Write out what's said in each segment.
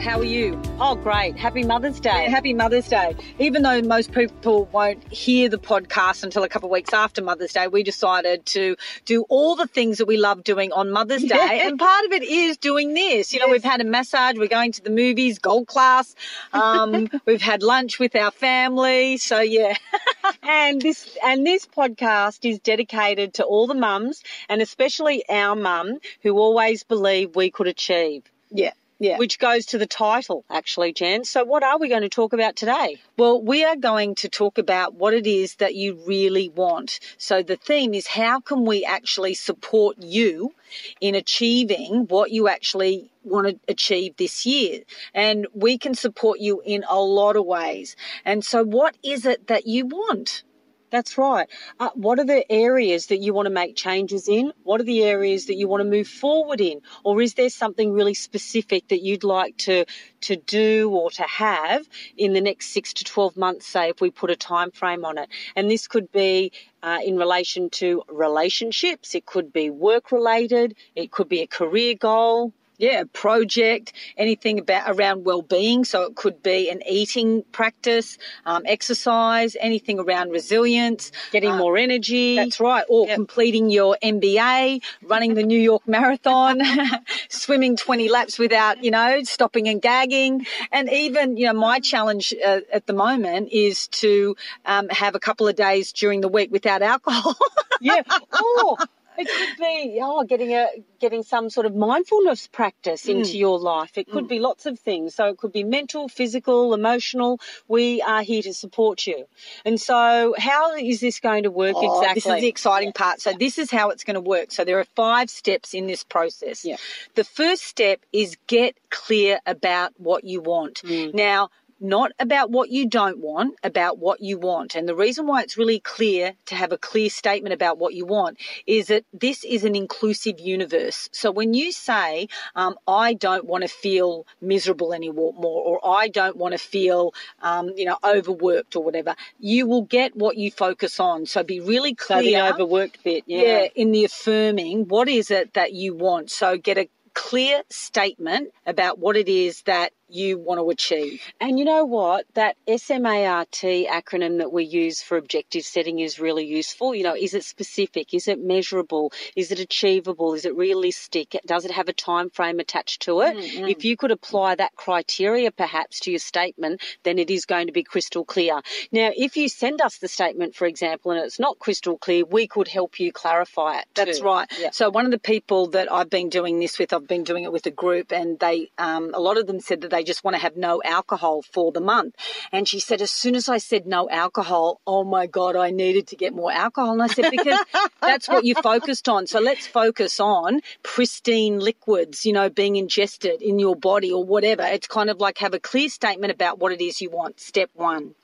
So, how are you? Oh, great. Happy Mother's Day. Yeah, happy Mother's Day. Even though most people won't hear the podcast until a couple of weeks after Mother's Day, we decided to do all the things that we love doing on Mother's Day. Yeah. And part of it is doing this. You know, we've had a massage, we're going to the movies, gold class. Um, we've had lunch with our family. So, yeah. and this and this podcast is dedicated to all the mums and especially our mum who always believed we could achieve. yeah. Yeah. Which goes to the title, actually, Jan. So, what are we going to talk about today? Well, we are going to talk about what it is that you really want. So the theme is how can we actually support you in achieving what you actually want to achieve this year? And we can support you in a lot of ways. And so what is it that you want? That's right. Uh, what are the areas that you want to make changes in? What are the areas that you want to move forward in? Or is there something really specific that you'd like to to do or to have in the next six to twelve months? Say, if we put a time frame on it, and this could be uh, in relation to relationships. It could be work related. It could be a career goal. Yeah, project, anything about around well-being. So it could be an eating practice, um, exercise, anything around resilience, Getting uh, more energy. That's right. Or Yep. completing your MBA, running the New York Marathon, swimming 20 laps without, you know, stopping and gagging. And even, you know, my challenge uh, at the moment is to um, have a couple of days during the week without alcohol. yeah. Oh, it could be oh getting a getting some sort of mindfulness practice hmm. into your life. It could hmm. be lots of things. So it could be mental, physical, emotional. We are here to support you. And so how is this going to work Oh, exactly? This is the exciting part. So this is how it's going to work. So there are five steps in this process. Yeah. The first step is get clear about what you want. Hmm. Now, not about what you don't want, about what you want. And the reason why it's really clear to have a clear statement about what you want is that this is an inclusive universe. So when you say, um, I don't want to feel miserable anymore, or I don't want to feel, um, you know, overworked or whatever, you will get what you focus on. So be really clear. so the overworked bit. Yeah. yeah, in the affirming, what is it that you want? So get a clear statement about what it is that you want to achieve. And you know what? That SMART acronym that we use for objective setting is really useful. You know, is it specific? Is it measurable? Is it achievable? Is it realistic? Does it have a time frame attached to it? If you could apply that criteria perhaps to your statement, then it is going to be crystal clear. Now, if you send us the statement, for example, and it's not crystal clear, we could help you clarify it. That's too. right. So one of the people that I've been doing this with, I've been doing it with a group, and they, um, a lot of them said that they just want to have no alcohol for the month. And she said, as soon as I said no alcohol, oh my god, I needed to get more alcohol. And I said because that's what you focused on. So let's focus on pristine liquids, you know, being ingested in your body or whatever. It's kind of like have a clear statement about what it is you want. Step one.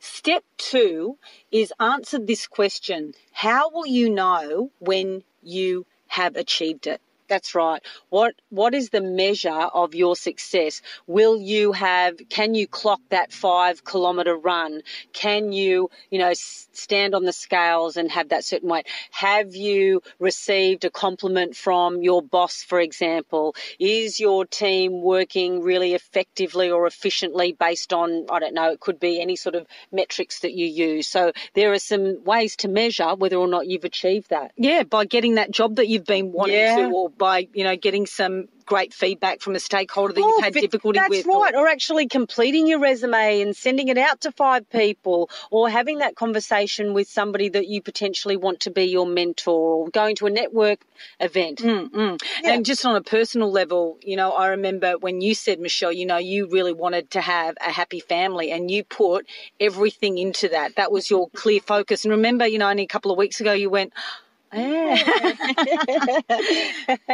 Step two is answer this question. How will you know when you have achieved it? That's right. What what is the measure of your success? Will you have can you clock that 5 kilometer run? Can you, you know, stand on the scales and have that certain weight? Have you received a compliment from your boss for example? Is your team working really effectively or efficiently based on I don't know, it could be any sort of metrics that you use. So there are some ways to measure whether or not you've achieved that. Yeah, by getting that job that you've been wanting Yeah. to, or by you know getting some great feedback from a stakeholder that Oh, you've had difficulty that's with. or- right. Or actually completing your resume and sending it out to five people, or having that conversation with somebody that you potentially want to be your mentor, or going to a network event. Mm, And just on a personal level, you know, I remember when you said, Michelle, you know, you really wanted to have a happy family and you put everything into that. That was your clear focus. And remember, you know, only a couple of weeks ago you went,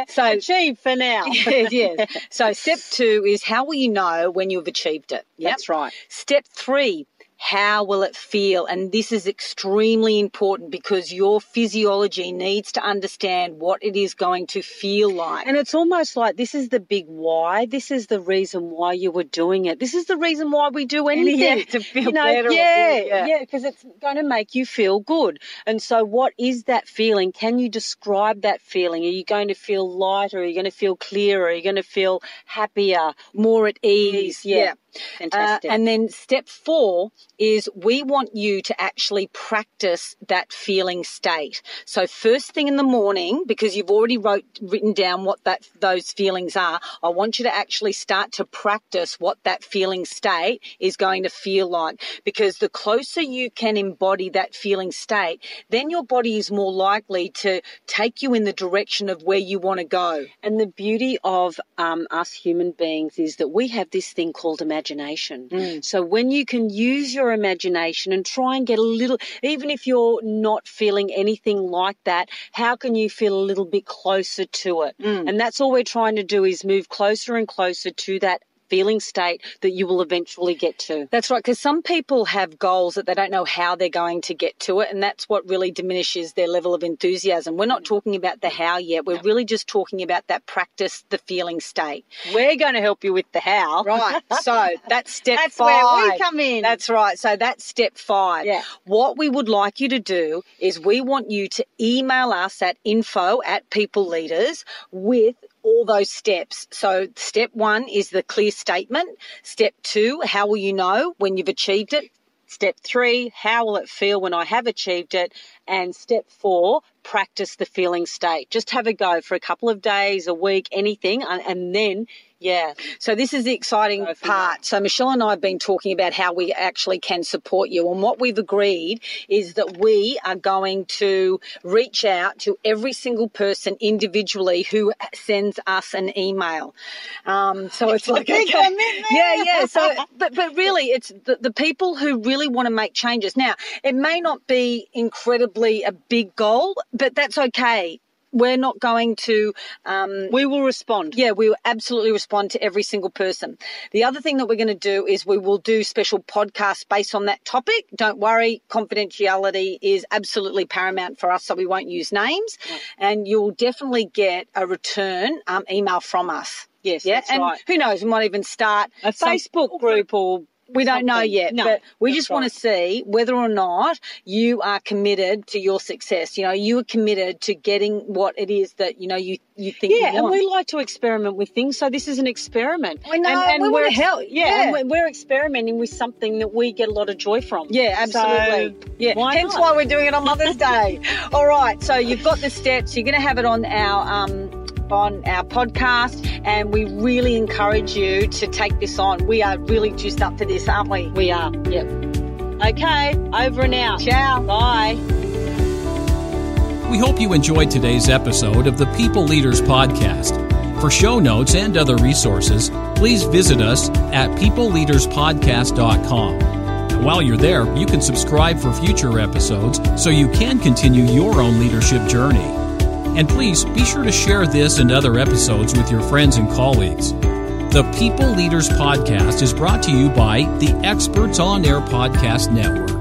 so achieve for now. yes, yes. So step two is how will you know when you've achieved it? Yep. That's right. Step three, how will it feel? And this is extremely important because your physiology needs to understand what it is going to feel like. And it's almost like this is the big why. This is the reason why you were doing it. This is the reason why we do anything. Yeah, to feel you know, better. Yeah, yeah, because yeah, it's going to make you feel good. And so, what is that feeling? Can you describe that feeling? Are you going to feel lighter? Are you going to feel clearer? Are you going to feel happier? More at ease? Yeah. yeah. Fantastic. Uh, and then step four is we want you to actually practice that feeling state. So first thing in the morning, because you've already wrote written down what that those feelings are, I want you to actually start to practice what that feeling state is going to feel like. Because the closer you can embody that feeling state, then your body is more likely to take you in the direction of where you want to go. And the beauty of um, us human beings is that we have this thing called imagination imagination. Mm. So when you can use your imagination and try and get a little, even if you're not feeling anything like that, how can you feel a little bit closer to it? Mm. And that's all we're trying to do is move closer and closer to that feeling state that you will eventually get to. That's right, because some people have goals that they don't know how they're going to get to it, and that's what really diminishes their level of enthusiasm. We're not talking about the how yet, we're really just talking about that practice, the feeling state. We're going to help you with the how. Right, so that's step that's five. That's where we come in. That's right, so that's step five. Yeah. What we would like you to do is we want you to email us at info at people leaders with all those steps. So step one is the clear statement. Step two, how will you know when you've achieved it? Step three, how will it feel when I have achieved it? And step four, practice the feeling state. Just have a go for a couple of days, a week, anything, and then yeah. So this is the exciting part. So Michelle and I have been talking about how we actually can support you. And what we've agreed is that we are going to reach out to every single person individually who sends us an email. Um, so it's like, okay. yeah, yeah. So, but, but really it's the, the people who really want to make changes. Now, it may not be incredibly a big goal, but that's okay we're not going to. Um, we will respond. Yeah, we will absolutely respond to every single person. The other thing that we're going to do is we will do special podcasts based on that topic. Don't worry, confidentiality is absolutely paramount for us, so we won't use names. And you'll definitely get a return um, email from us. Yes, yeah, and right. who knows? We might even start a Facebook group or we don't know yet, no, but we just right. want to see whether or not you are committed to your success. You know, you are committed to getting what it is that you know you you think. Yeah, you and we like to experiment with things, so this is an experiment. I know, and, and we are help. Yeah, yeah. we're, we're, experimenting with something that we get a lot of joy from. Yeah, absolutely. So, yeah, why hence not? why we're doing it on Mother's Day. All right, so you've got the steps. You're going to have it on our. Um, on our podcast, and we really encourage you to take this on. We are really juiced up for this, aren't we? We are. Yep. Okay, over and out. Ciao. Bye. We hope you enjoyed today's episode of the People Leaders Podcast. For show notes and other resources, please visit us at peopleleaderspodcast.com. And while you're there, you can subscribe for future episodes so you can continue your own leadership journey. And please be sure to share this and other episodes with your friends and colleagues. The People Leaders Podcast is brought to you by the Experts on Air Podcast Network.